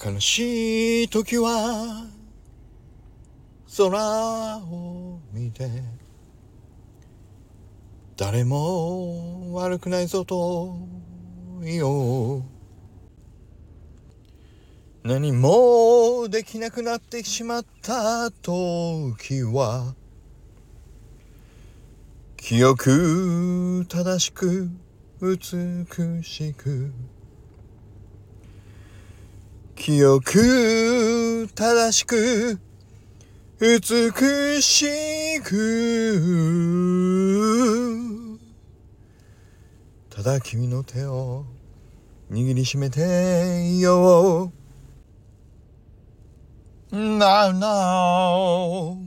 悲しい時は空を見て誰も悪くないぞと言おう。何もできなくなってしまった時は記憶正しく美しく記憶正しく美しく。ただ君の手を握りしめていよう。Now, now